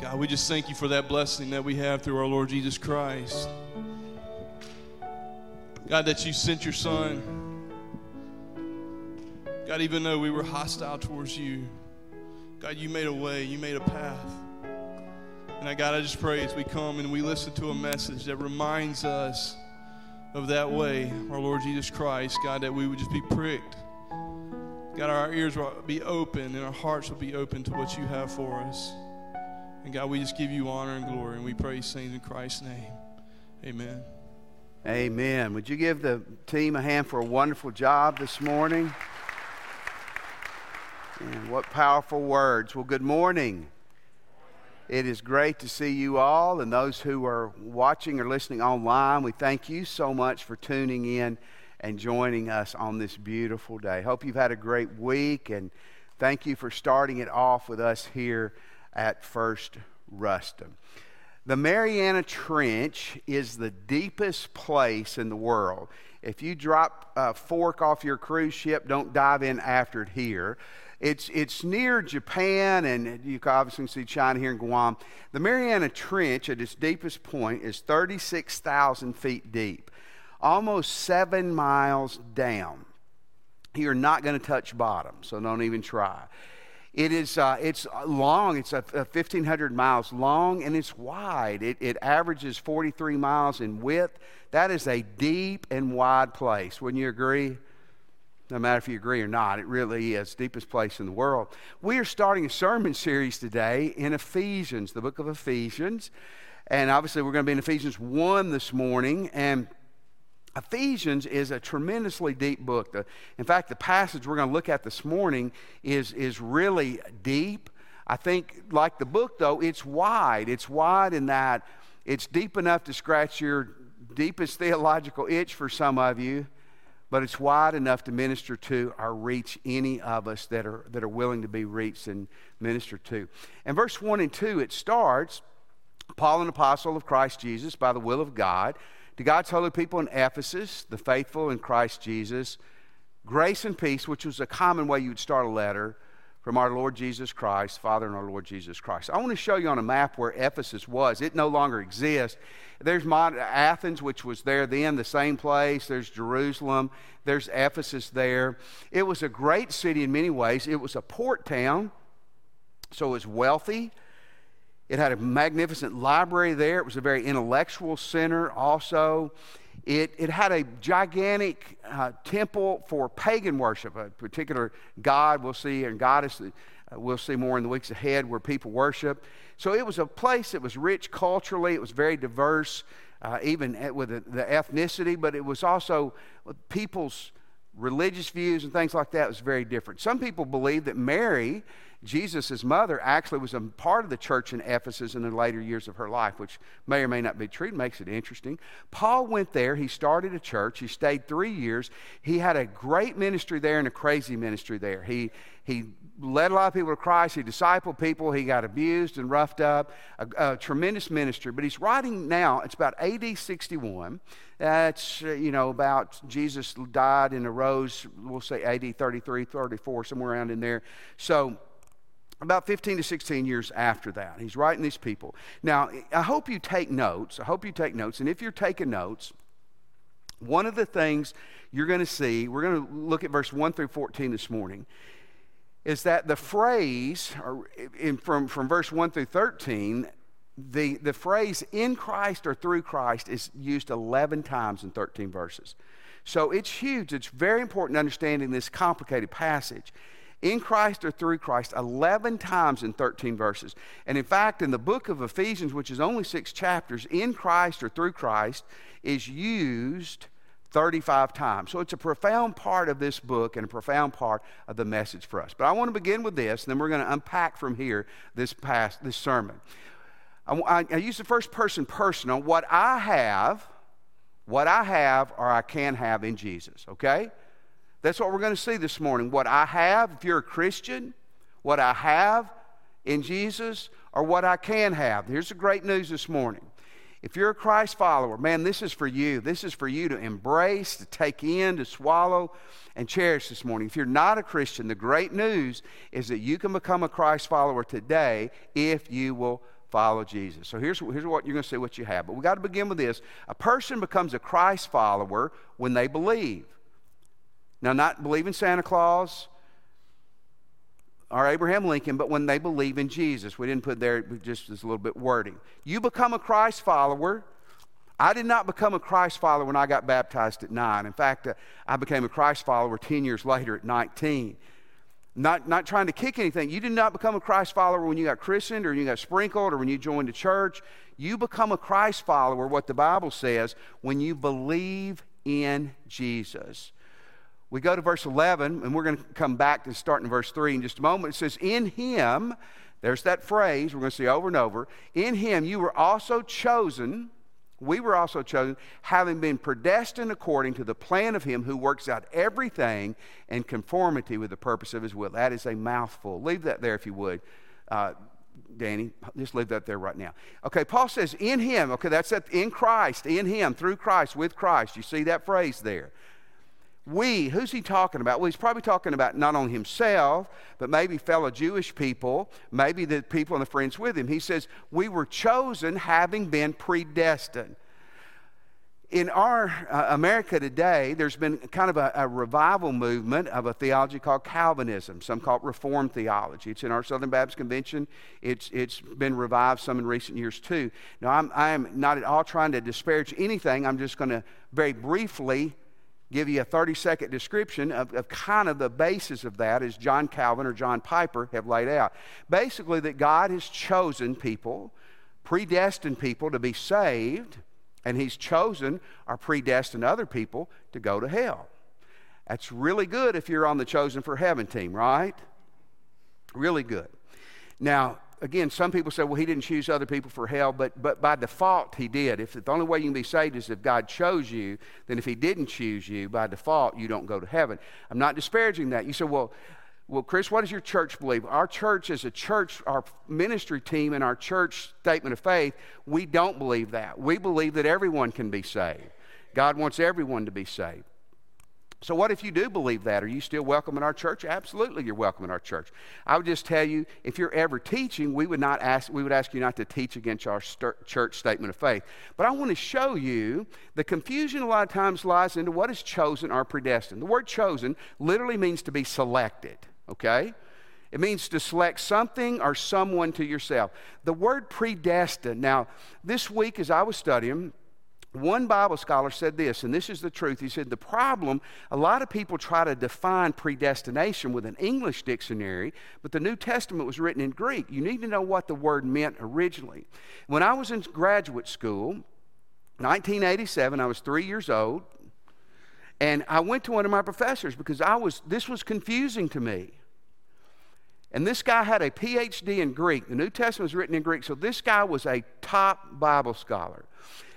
God, we just thank you for that blessing that we have through our Lord Jesus Christ. God, that you sent your Son. God, even though we were hostile towards you, God, you made a way, you made a path. And I, God, I just pray as we come and we listen to a message that reminds us of that way, our Lord Jesus Christ, God, that we would just be pricked. God, our ears will be open and our hearts will be open to what you have for us. And God, we just give you honor and glory, and we pray things in Christ's name. Amen. Amen. Would you give the team a hand for a wonderful job this morning? And what powerful words. Well, good morning. It is great to see you all and those who are watching or listening online. We thank you so much for tuning in and joining us on this beautiful day. Hope you've had a great week and thank you for starting it off with us here at First Ruston. The Mariana Trench is the deepest place in the world. If you drop a fork off your cruise ship, don't dive in after it here. It's, it's near Japan, and you can obviously see China here in Guam. The Mariana Trench, at its deepest point, is 36,000 feet deep, almost seven miles down. You're not going to touch bottom, so don't even try. It is uh, it's long. It's a, a 1,500 miles long, and it's wide. It, it averages 43 miles in width. That is a deep and wide place. Wouldn't you agree? No matter if you agree or not, it really is deepest place in the world. We are starting a sermon series today in Ephesians, the book of Ephesians, and obviously we're going to be in Ephesians one this morning, and Ephesians is a tremendously deep book. The, in fact, the passage we're going to look at this morning is, is really deep. I think, like the book, though, it's wide. It's wide in that it's deep enough to scratch your deepest theological itch for some of you, but it's wide enough to minister to or reach any of us that are, that are willing to be reached and ministered to. In verse 1 and 2, it starts Paul, an apostle of Christ Jesus, by the will of God to God's holy people in Ephesus, the faithful in Christ Jesus, grace and peace, which was a common way you would start a letter from our Lord Jesus Christ, Father and our Lord Jesus Christ. I want to show you on a map where Ephesus was. It no longer exists. There's Athens, which was there then, the same place. There's Jerusalem. There's Ephesus there. It was a great city in many ways. It was a port town, so it was wealthy. It had a magnificent library there. It was a very intellectual center also. It, it had a gigantic uh, temple for pagan worship, a particular god we'll see, and goddess that uh, we'll see more in the weeks ahead where people worship. So it was a place that was rich culturally, it was very diverse, uh, even with the, the ethnicity, but it was also people's religious views and things like that was very different. Some people believe that Mary Jesus' mother actually was a part of the church in Ephesus in the later years of her life, which may or may not be true. Makes it interesting. Paul went there. He started a church. He stayed three years. He had a great ministry there and a crazy ministry there. He, he led a lot of people to Christ. He discipled people. He got abused and roughed up. A, a tremendous ministry. But he's writing now, it's about AD 61. That's, you know, about Jesus died and arose, we'll say AD 33, 34, somewhere around in there. So, about 15 to 16 years after that. He's writing these people. Now, I hope you take notes. I hope you take notes. And if you're taking notes, one of the things you're going to see, we're going to look at verse 1 through 14 this morning, is that the phrase, in, from, from verse 1 through 13, the, the phrase in Christ or through Christ is used 11 times in 13 verses. So it's huge. It's very important understanding this complicated passage in Christ or through Christ 11 times in 13 verses. And in fact, in the book of Ephesians, which is only six chapters, in Christ or through Christ is used 35 times. So it's a profound part of this book and a profound part of the message for us. But I want to begin with this, and then we're going to unpack from here this past this sermon. I, I, I use the first person personal. What I have, what I have, or I can have in Jesus. Okay. That's what we're going to see this morning. What I have, if you're a Christian, what I have in Jesus, or what I can have. Here's the great news this morning. If you're a Christ follower, man, this is for you. This is for you to embrace, to take in, to swallow, and cherish this morning. If you're not a Christian, the great news is that you can become a Christ follower today if you will follow Jesus. So here's, here's what you're going to see what you have. But we got to begin with this. A person becomes a Christ follower when they believe. Now, not believe in Santa Claus or Abraham Lincoln, but when they believe in Jesus. We didn't put there just as a little bit wording. You become a Christ follower. I did not become a Christ follower when I got baptized at nine. In fact, uh, I became a Christ follower 10 years later at 19. Not, not trying to kick anything. You did not become a Christ follower when you got christened or you got sprinkled or when you joined a church. You become a Christ follower, what the Bible says, when you believe in Jesus. We go to verse 11, and we're going to come back to start in verse 3 in just a moment. It says, In him, there's that phrase we're going to see over and over. In him, you were also chosen. We were also chosen, having been predestined according to the plan of him who works out everything in conformity with the purpose of his will. That is a mouthful. Leave that there if you would. Uh, Danny, just leave that there right now. Okay, Paul says, in him, okay, that's that, in Christ, in him, through Christ, with Christ. You see that phrase there. We, who's he talking about? Well, he's probably talking about not only himself, but maybe fellow Jewish people, maybe the people and the friends with him. He says, We were chosen having been predestined. In our uh, America today, there's been kind of a, a, revival movement of a theology called Calvinism. Some call it Reformed theology. It's in our Southern Baptist Convention. It's, it's been revived some in recent years too. Now, I'm, I'm not at all trying to disparage anything. I'm just going to very briefly give you a 30 second description of, of kind of the basis of that as John Calvin or John Piper have laid out. Basically, that God has chosen people, predestined people to be saved, and He's chosen or predestined other people to go to hell. That's really good if you're on the chosen for heaven team, right? Really good. Now, again, some people say, well, he didn't choose other people for hell, but, but by default, he did. If the only way you can be saved is if God chose you, then if he didn't choose you, by default, you don't go to heaven. I'm not disparaging that. You say, well, well, Chris, what does your church believe? Our church is a church, our ministry team and our church statement of faith, we don't believe that. We believe that everyone can be saved. God wants everyone to be saved. So, what if you do believe that? Are you still welcome in our church? Absolutely, you're welcome in our church. I would just tell you, if you're ever teaching, we would not ask. We would ask you not to teach against our church statement of faith. But I want to show you the confusion a lot of times lies into what is chosen or predestined. The word chosen literally means to be selected. Okay. It means to select something or someone to yourself. The word predestined. Now, this week as I was studying one Bible scholar said this, and this is the truth. He said, The problem, a lot of people try to define predestination with an English dictionary, but the New Testament was written in Greek. You need to know what the word meant originally. When I was in graduate school, 1987, I was three years old, and I went to one of my professors because I was, this was confusing to me. And this guy had a PhD in Greek. The New Testament was written in Greek, so this guy was a top Bible scholar.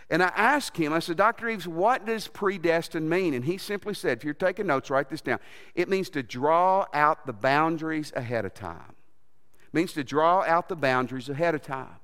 And I asked him, I said, Dr. Eves, what does predestined mean? And he simply said, if you're taking notes, write this down. It means to draw out the boundaries ahead of time. It means to draw out the boundaries ahead of time.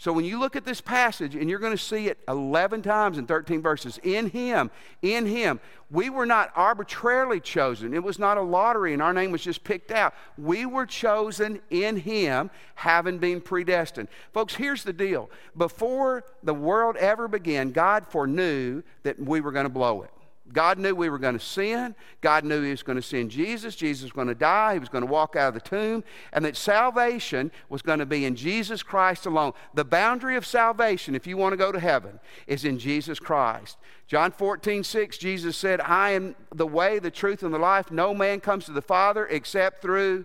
So when you look at this passage, and you're going to see it 11 times in 13 verses, in Him, in Him, we were not arbitrarily chosen. It was not a lottery, and our name was just picked out. We were chosen in Him, having been predestined. Folks, here's the deal. Before the world ever began, God foreknew that we were going to blow it. God knew we were going to sin. God knew He was going to send Jesus. Jesus was going to die. He was going to walk out of the tomb. And that salvation was going to be in Jesus Christ alone. The boundary of salvation, if you want to go to heaven, is in Jesus Christ. John 14, 6, Jesus said, I am the way, the truth, and the life. No man comes to the Father except through,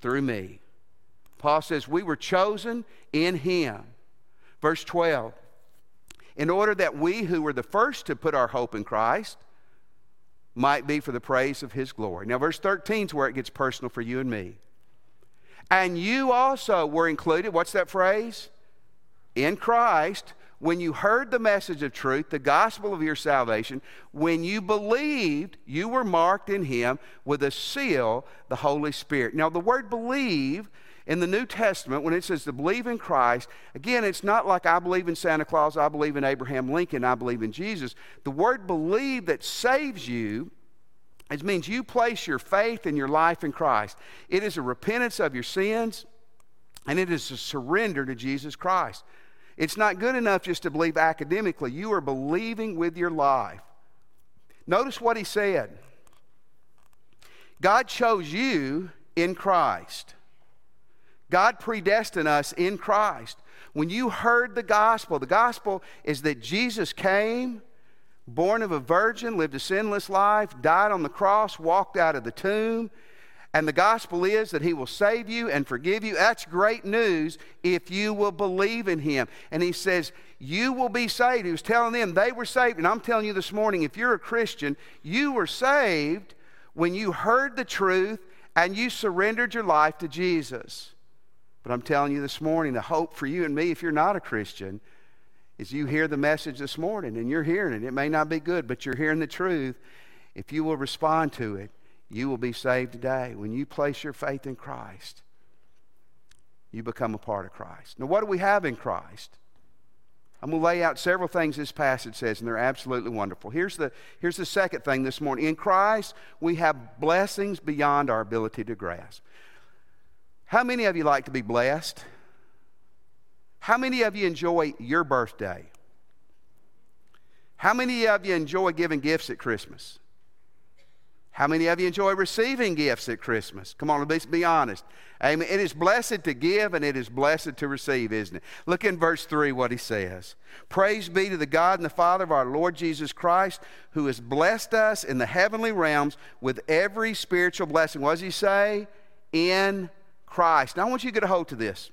through me. Paul says, We were chosen in Him. Verse 12 in order that we who were the first to put our hope in Christ might be for the praise of his glory. Now, verse 13 is where it gets personal for you and me. And you also were included, what's that phrase? In Christ, when you heard the message of truth, the gospel of your salvation, when you believed, you were marked in him with a seal, the Holy Spirit. Now, the word believe in the New Testament, when it says to believe in Christ, again, it's not like I believe in Santa Claus, I believe in Abraham Lincoln, I believe in Jesus. The word believe that saves you it means you place your faith and your life in Christ. It is a repentance of your sins. And it is a surrender to Jesus Christ. It's not good enough just to believe academically, you are believing with your life. Notice what he said God chose you in Christ. God predestined us in Christ. When you heard the gospel, the gospel is that Jesus came, born of a virgin, lived a sinless life, died on the cross, walked out of the tomb, and the gospel is that he will save you and forgive you. That's great news if you will believe in him. And he says, You will be saved. He was telling them they were saved. And I'm telling you this morning, if you're a Christian, you were saved when you heard the truth and you surrendered your life to Jesus. But I'm telling you this morning, the hope for you and me, if you're not a Christian, is you hear the message this morning and you're hearing it. It may not be good, but you're hearing the truth. If you will respond to it, you will be saved today. When you place your faith in Christ, you become a part of Christ. Now, what do we have in Christ? I'm going to lay out several things this passage says, and they're absolutely wonderful. Here's the, here's the second thing this morning. In Christ, we have blessings beyond our ability to grasp. How many of you like to be blessed? How many of you enjoy your birthday? How many of you enjoy giving gifts at Christmas? How many of you enjoy receiving gifts at Christmas? Come on, let's be honest. Amen. It is blessed to give and it is blessed to receive, isn't it? Look in verse 3 what he says. Praise be to the God and the Father of our Lord Jesus Christ, who has blessed us in the heavenly realms with every spiritual blessing. What does he say? In Christ. Now, I want you to get a hold to this.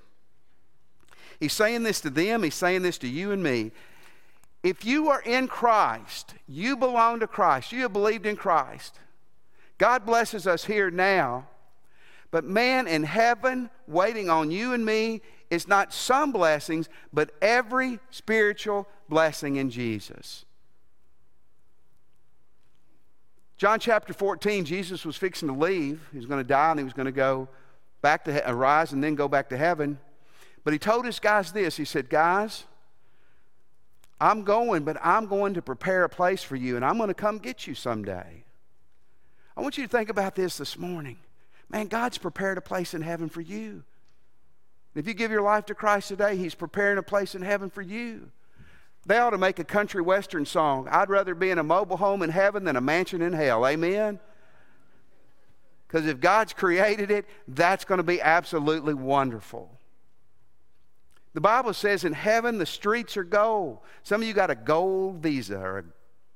He's saying this to them, he's saying this to you and me. If you are in Christ, you belong to Christ, you have believed in Christ. God blesses us here now, but man in heaven waiting on you and me is not some blessings, but every spiritual blessing in Jesus. John chapter 14, Jesus was fixing to leave. He was going to die and he was going to go back to arise and then go back to heaven. But he told his guys this. He said, Guys, I'm going, but I'm going to prepare a place for you, and I'm going to come get you someday. I want you to think about this this morning. Man, God's prepared a place in heaven for you. If you give your life to Christ today, He's preparing a place in heaven for you. They ought to make a country western song. I'd rather be in a mobile home in heaven than a mansion in hell. Amen? Because if God's created it, that's going to be absolutely wonderful. The Bible says in heaven the streets are gold. Some of you got a gold visa or a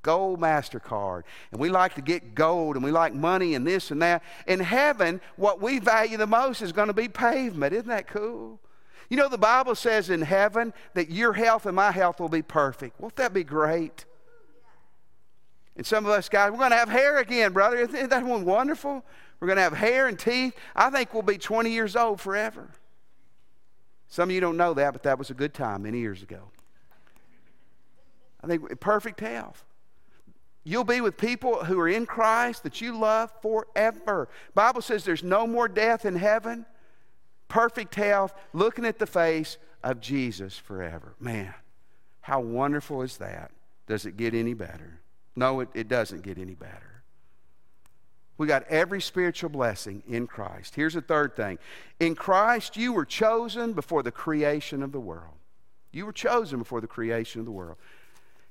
gold MasterCard, and we like to get gold and we like money and this and that. In heaven, what we value the most is going to be pavement. Isn't that cool? You know, the Bible says in heaven that your health and my health will be perfect. Won't that be great? And some of us guys, we're going to have hair again, brother. Isn't that one wonderful? We're going to have hair and teeth. I think we'll be 20 years old forever. Some of you don't know that, but that was a good time many years ago. I think perfect health. You'll be with people who are in Christ that you love forever. Bible says there's no more death in heaven. Perfect health, looking at the face of Jesus forever. Man, how wonderful is that? Does it get any better? No, it, it doesn't get any better. We got every spiritual blessing in Christ. Here's the third thing in Christ, you were chosen before the creation of the world. You were chosen before the creation of the world.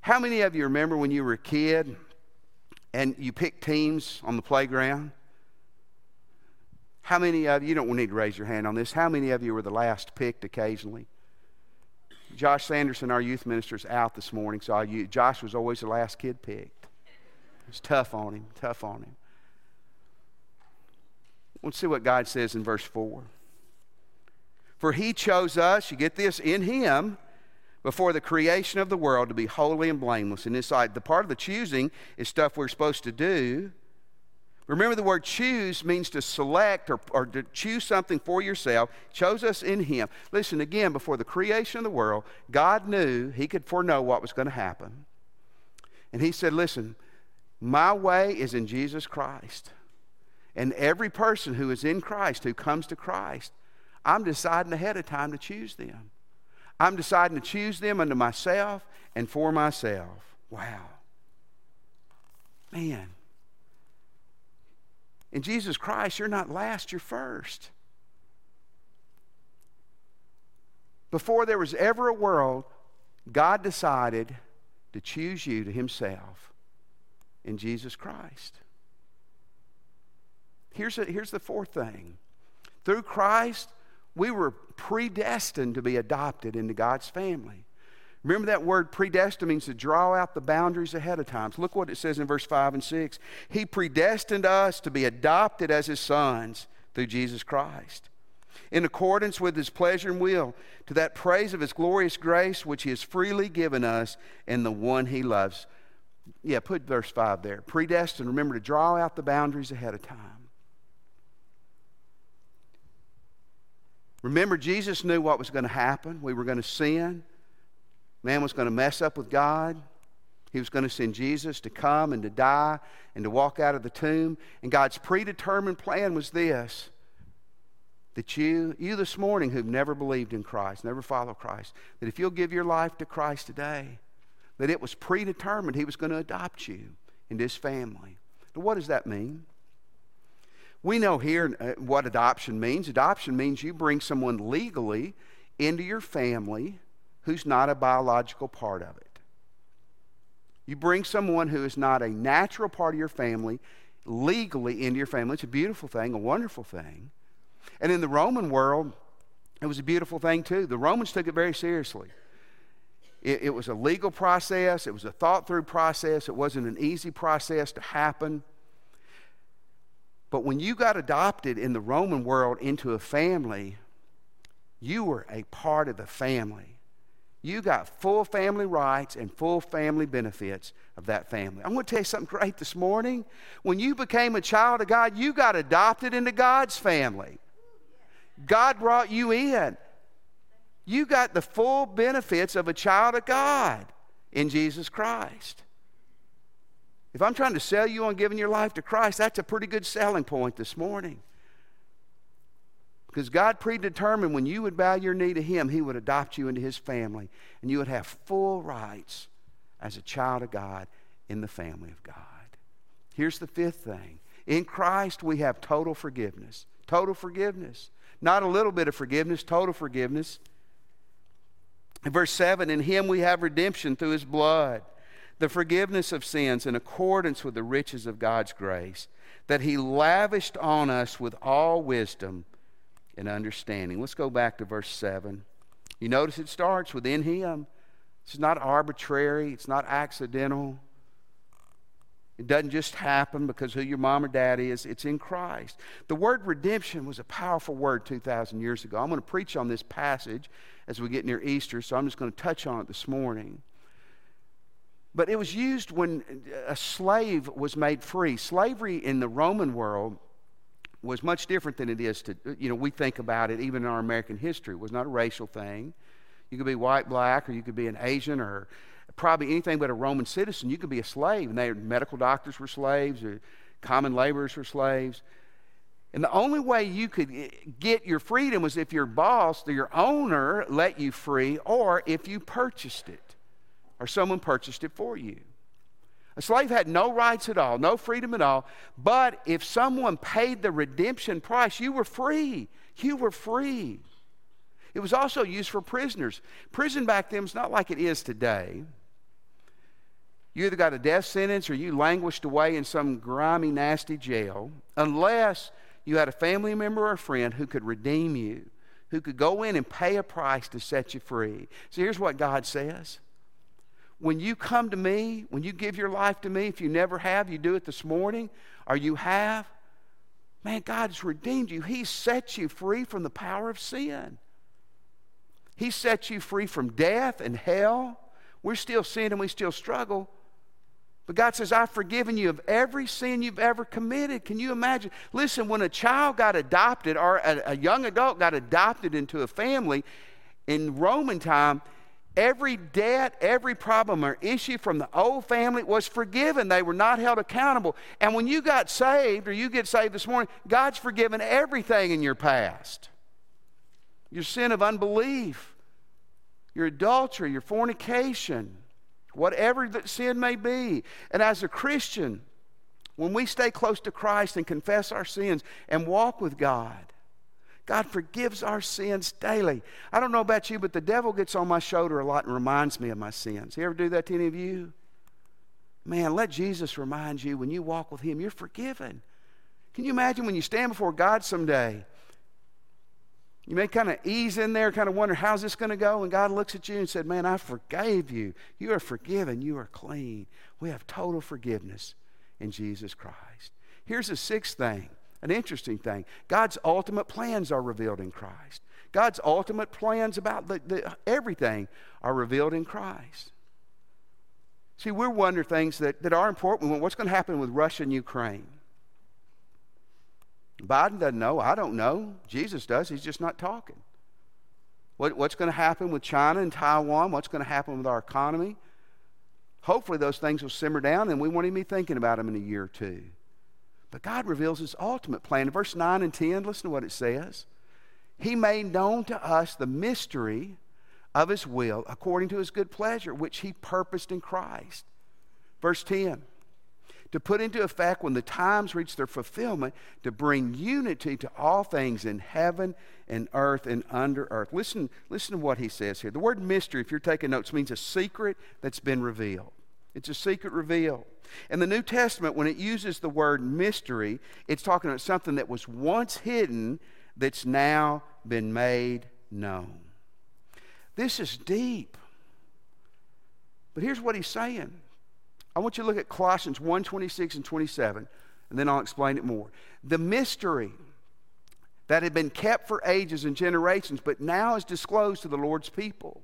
How many of you remember when you were a kid and you picked teams on the playground? How many of you, you don't need to raise your hand on this, how many of you were the last picked occasionally? Josh Sanderson, our youth minister, is out this morning, so I, Josh was always the last kid picked. It was tough on him, tough on him. Let's see what God says in verse 4. For he chose us, you get this, in him before the creation of the world to be holy and blameless in his sight. The part of the choosing is stuff we're supposed to do. Remember, the word choose means to select or, or to choose something for yourself. Chose us in him. Listen, again, before the creation of the world, God knew he could foreknow what was going to happen. And he said, Listen, my way is in Jesus Christ. And every person who is in Christ, who comes to Christ, I'm deciding ahead of time to choose them. I'm deciding to choose them unto myself and for myself. Wow. Man. In Jesus Christ, you're not last, you're first. Before there was ever a world, God decided to choose you to Himself in Jesus Christ. Here's, a, here's the fourth thing through Christ, we were predestined to be adopted into God's family. Remember that word predestined means to draw out the boundaries ahead of time. So look what it says in verse 5 and 6. He predestined us to be adopted as his sons through Jesus Christ, in accordance with his pleasure and will, to that praise of his glorious grace which he has freely given us in the one he loves. Yeah, put verse 5 there. Predestined, remember to draw out the boundaries ahead of time. Remember, Jesus knew what was going to happen. We were going to sin. Man was going to mess up with God. He was going to send Jesus to come and to die and to walk out of the tomb. And God's predetermined plan was this that you, you this morning who've never believed in Christ, never followed Christ, that if you'll give your life to Christ today, that it was predetermined He was going to adopt you into His family. Now, what does that mean? We know here uh, what adoption means. Adoption means you bring someone legally into your family who's not a biological part of it. You bring someone who is not a natural part of your family legally into your family. It's a beautiful thing, a wonderful thing. And in the Roman world, it was a beautiful thing too. The Romans took it very seriously. It, it was a legal process, it was a thought through process, it wasn't an easy process to happen. But when you got adopted in the Roman world into a family, you were a part of the family. You got full family rights and full family benefits of that family. I'm going to tell you something great this morning. When you became a child of God, you got adopted into God's family. God brought you in. You got the full benefits of a child of God in Jesus Christ. If I'm trying to sell you on giving your life to Christ, that's a pretty good selling point this morning. Because God predetermined when you would bow your knee to Him, He would adopt you into His family, and you would have full rights as a child of God in the family of God. Here's the fifth thing in Christ, we have total forgiveness. Total forgiveness. Not a little bit of forgiveness, total forgiveness. In verse 7 In Him we have redemption through His blood the forgiveness of sins in accordance with the riches of God's grace, that He lavished on us with all wisdom and understanding. Let's go back to verse 7. You notice it starts within Him. It's not arbitrary, it's not accidental. It doesn't just happen because who your mom or dad is, it's in Christ. The word redemption was a powerful word 2,000 years ago. I'm going to preach on this passage as we get near Easter, so I'm just going to touch on it this morning. But it was used when a slave was made free. Slavery in the Roman world was much different than it is to, you know, we think about it even in our American history. It was not a racial thing. You could be white, black, or you could be an Asian, or probably anything but a Roman citizen. You could be a slave. And they, medical doctors were slaves, or common laborers were slaves. And the only way you could get your freedom was if your boss, your owner, let you free, or if you purchased it or someone purchased it for you. A slave had no rights at all, no freedom at all. But if someone paid the redemption price, you were free. You were free. It was also used for prisoners. Prison back then was not like it is today. You either got a death sentence or you languished away in some grimy, nasty jail, unless you had a family member or a friend who could redeem you, who could go in and pay a price to set you free. So here's what God says when you come to me, when you give your life to me, if you never have, you do it this morning, or you have, man, God has redeemed you. He set you free from the power of sin. He set you free from death and hell. We're still sin and we still struggle. But God says, I've forgiven you of every sin you've ever committed. Can you imagine? Listen, when a child got adopted or a, a young adult got adopted into a family in Roman time, Every debt, every problem or issue from the old family was forgiven. They were not held accountable. And when you got saved or you get saved this morning, God's forgiven everything in your past your sin of unbelief, your adultery, your fornication, whatever that sin may be. And as a Christian, when we stay close to Christ and confess our sins and walk with God, God forgives our sins daily. I don't know about you, but the devil gets on my shoulder a lot and reminds me of my sins. You ever do that to any of you? Man, let Jesus remind you when you walk with Him, you're forgiven. Can you imagine when you stand before God someday? You may kind of ease in there, kind of wonder, how's this going to go? And God looks at you and said, Man, I forgave you. You are forgiven. You are clean. We have total forgiveness in Jesus Christ. Here's the sixth thing an interesting thing God's ultimate plans are revealed in Christ. God's ultimate plans about the, the, everything are revealed in Christ. See, we're wondering things that, that are important. What's going to happen with Russia and Ukraine? Biden doesn't know. I don't know. Jesus does. He's just not talking. What, what's going to happen with China and Taiwan? What's going to happen with our economy? Hopefully, those things will simmer down and we won't even be thinking about them in a year or two. But God reveals His ultimate plan. In verse 9 and 10, listen to what it says. He made known to us the mystery of His will according to His good pleasure, which He purposed in Christ. Verse 10 to put into effect when the times reach their fulfillment, to bring unity to all things in heaven and earth and under earth. Listen, listen to what he says here. The word mystery, if you're taking notes, means a secret that's been revealed. It's a secret reveal. In the New Testament, when it uses the word mystery, it's talking about something that was once hidden that's now been made known. This is deep. But here's what he's saying I want you to look at Colossians 1 26 and 27, and then I'll explain it more. The mystery that had been kept for ages and generations, but now is disclosed to the Lord's people.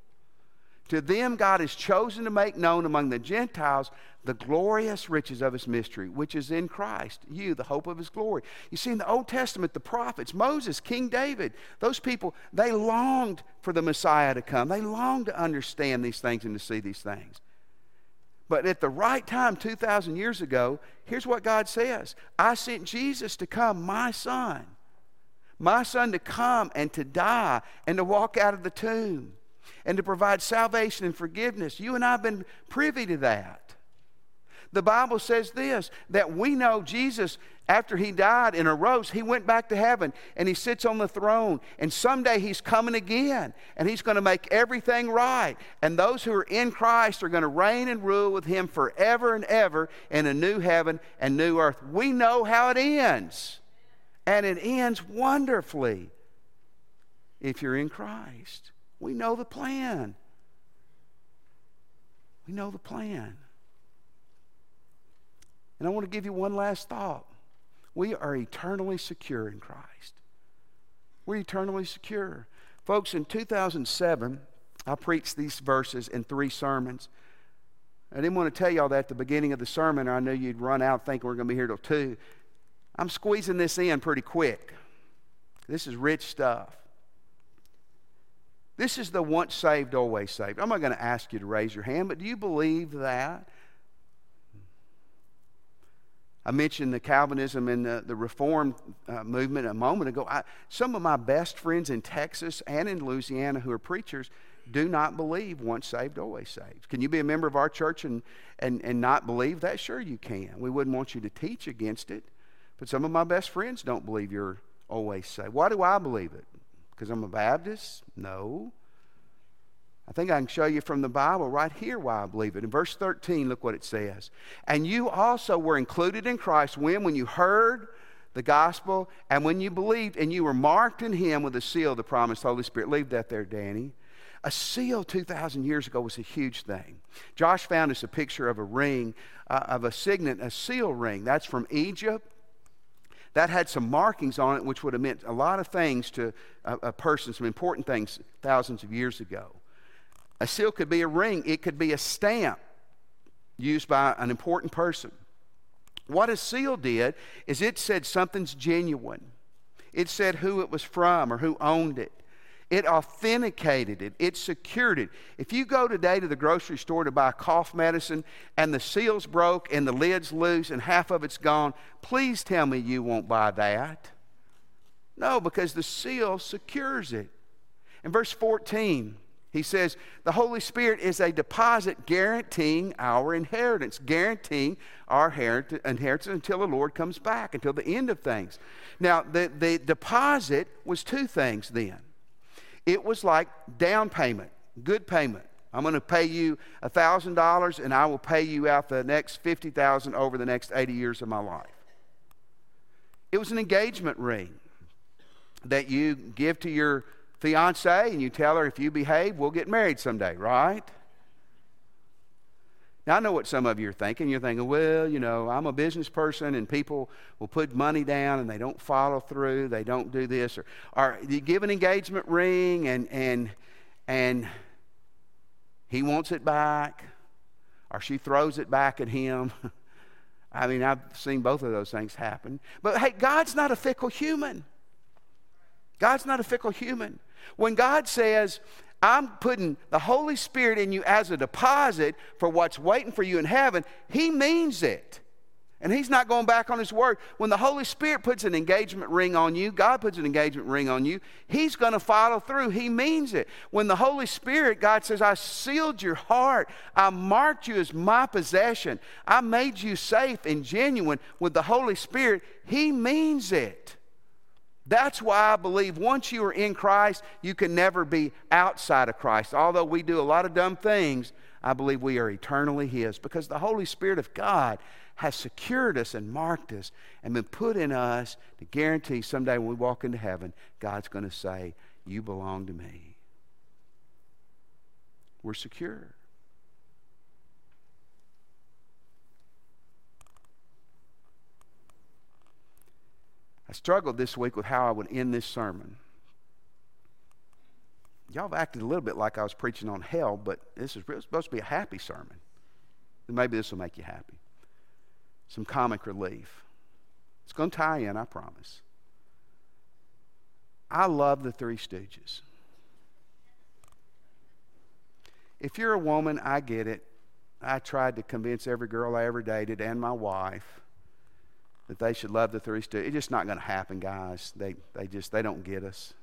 To them, God has chosen to make known among the Gentiles the glorious riches of his mystery, which is in Christ, you, the hope of his glory. You see, in the Old Testament, the prophets, Moses, King David, those people, they longed for the Messiah to come. They longed to understand these things and to see these things. But at the right time, 2,000 years ago, here's what God says I sent Jesus to come, my son. My son to come and to die and to walk out of the tomb and to provide salvation and forgiveness. You and I have been privy to that. The Bible says this that we know Jesus, after he died and arose, he went back to heaven and he sits on the throne. And someday he's coming again and he's going to make everything right. And those who are in Christ are going to reign and rule with him forever and ever in a new heaven and new earth. We know how it ends. And it ends wonderfully if you're in Christ. We know the plan. We know the plan. And I want to give you one last thought. We are eternally secure in Christ. We're eternally secure. Folks, in 2007, I preached these verses in three sermons. I didn't want to tell y'all that at the beginning of the sermon, or I knew you'd run out thinking we're going to be here till 2. I'm squeezing this in pretty quick. This is rich stuff. This is the once saved, always saved. I'm not going to ask you to raise your hand, but do you believe that? I mentioned the Calvinism and the, the Reform uh, movement a moment ago. I, some of my best friends in Texas and in Louisiana who are preachers do not believe once saved, always saved. Can you be a member of our church and, and, and not believe that? Sure, you can. We wouldn't want you to teach against it. But some of my best friends don't believe you're always saved. Why do I believe it? Because I'm a Baptist? No. I think I can show you from the Bible right here why I believe it. In verse 13, look what it says. And you also were included in Christ when? When you heard the gospel and when you believed and you were marked in him with a seal of the promised Holy Spirit. Leave that there, Danny. A seal 2,000 years ago was a huge thing. Josh found us a picture of a ring, uh, of a signet, a seal ring. That's from Egypt. That had some markings on it, which would have meant a lot of things to a, a person, some important things thousands of years ago. A seal could be a ring, it could be a stamp used by an important person. What a seal did is it said something's genuine. It said who it was from or who owned it. It authenticated it. It secured it. If you go today to the grocery store to buy cough medicine and the seal's broke and the lid's loose and half of it's gone, please tell me you won't buy that. No, because the seal secures it. In verse 14, he says the Holy Spirit is a deposit guaranteeing our inheritance, guaranteeing our inheritance until the Lord comes back, until the end of things. Now, the, the deposit was two things then. It was like down payment, good payment. I'm going to pay you $1,000 and I will pay you out the next 50000 over the next 80 years of my life. It was an engagement ring that you give to your fiance and you tell her if you behave, we'll get married someday, right? Now, I know what some of you are thinking. You're thinking, well, you know, I'm a business person and people will put money down and they don't follow through, they don't do this. Or, or you give an engagement ring and, and, and he wants it back, or she throws it back at him. I mean, I've seen both of those things happen. But hey, God's not a fickle human. God's not a fickle human. When God says, I'm putting the Holy Spirit in you as a deposit for what's waiting for you in heaven, He means it. And he's not going back on his word. When the Holy Spirit puts an engagement ring on you, God puts an engagement ring on you, he's going to follow through. He means it. When the Holy Spirit, God says, I sealed your heart, I marked you as my possession, I made you safe and genuine with the Holy Spirit, he means it. That's why I believe once you are in Christ, you can never be outside of Christ. Although we do a lot of dumb things, I believe we are eternally His because the Holy Spirit of God has secured us and marked us and been put in us to guarantee someday when we walk into heaven, God's going to say, You belong to me. We're secure. I struggled this week with how I would end this sermon. Y'all have acted a little bit like I was preaching on hell, but this is supposed to be a happy sermon. maybe this will make you happy some comic relief. It's going to tie in, I promise. I love the Three Stooges. If you're a woman, I get it. I tried to convince every girl I ever dated and my wife that they should love the Three Stooges. It's just not going to happen, guys. They, they just they don't get us.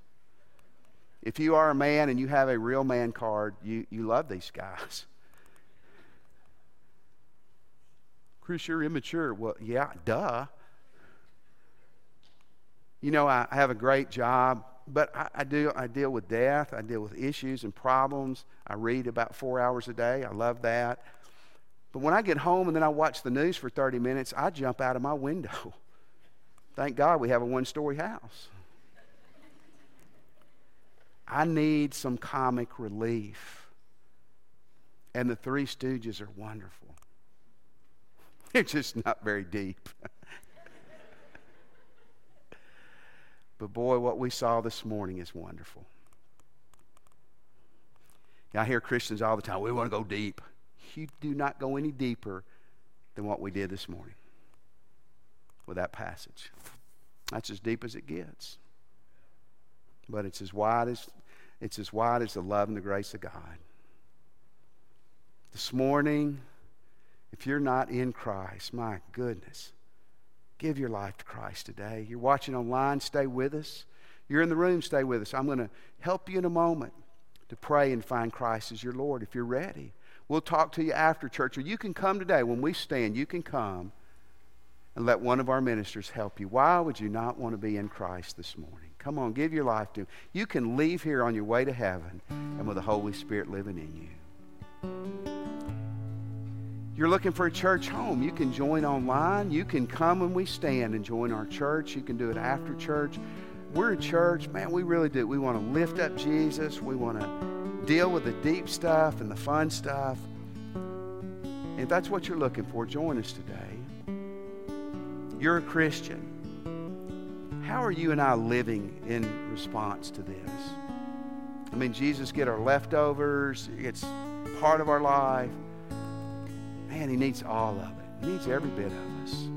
If you are a man and you have a real man card, you, you love these guys. Chris, you're immature. Well, yeah, duh. You know, I, have a great job, but I, I, do. I deal with death. I deal with issues and problems. I read about four hours a day. I love that. But when I get home and then I watch the news for 30 minutes, I jump out of my window. Thank God we have a one story house. I need some comic relief. And the Three Stooges are wonderful. They're just not very deep. but boy, what we saw this morning is wonderful. I hear Christians all the time, we want to go deep. You do not go any deeper than what we did this morning with that passage. That's as deep as it gets. But it's as wide as it's as wide as the love and the grace of God. This morning, if you're not in Christ, my goodness, give your life to Christ today. You're watching online, stay with us. You're in the room, stay with us. I'm going to help you in a moment to pray and find Christ as your Lord if you're ready. We'll talk to you after church, or you can come today. When we stand, you can come and let one of our ministers help you. Why would you not want to be in Christ this morning? Come on, give your life to Him. You can leave here on your way to heaven and with the Holy Spirit living in you you're looking for a church home, you can join online. You can come when we stand and join our church. You can do it after church. We're a church, man, we really do. We want to lift up Jesus. We want to deal with the deep stuff and the fun stuff. If that's what you're looking for, join us today. You're a Christian. How are you and I living in response to this? I mean, Jesus get our leftovers. It's part of our life. Man, He needs all of it. He needs every bit of us.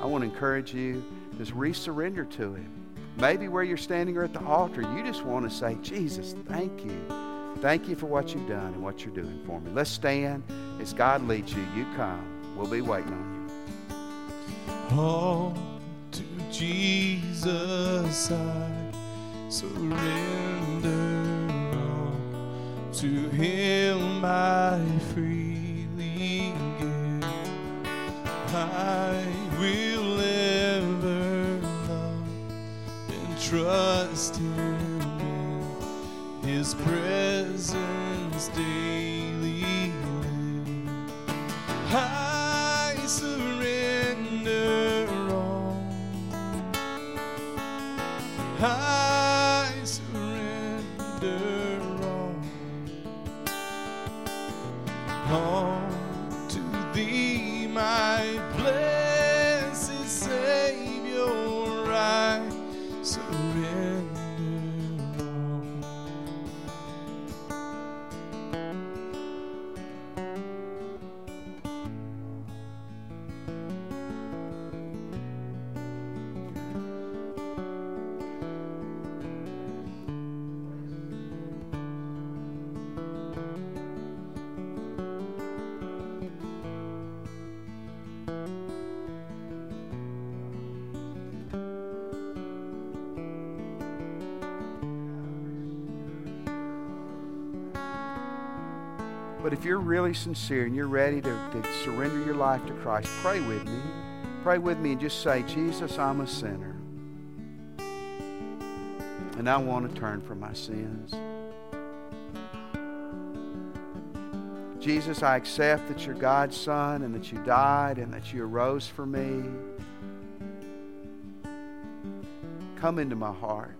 I want to encourage you, just resurrender to Him. Maybe where you're standing or at the altar, you just want to say, Jesus, thank you. Thank you for what you've done and what you're doing for me. Let's stand. As God leads you, you come. We'll be waiting on you. All to Jesus I surrender. All to Him I free. Trust Him in His presence. But if you're really sincere and you're ready to, to surrender your life to Christ, pray with me. Pray with me and just say, Jesus, I'm a sinner. And I want to turn from my sins. Jesus, I accept that you're God's Son and that you died and that you arose for me. Come into my heart.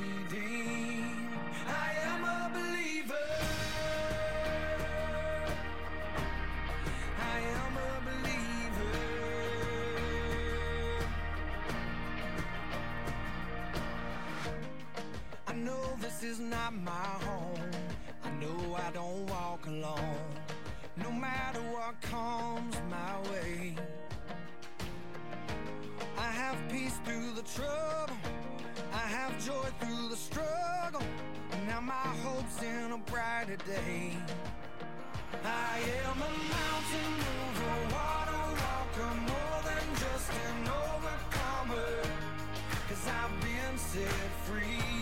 trouble. I have joy through the struggle. Now my hope's in a brighter day. I am a mountain mover, water walker, more than just an overcomer. i I've been set free.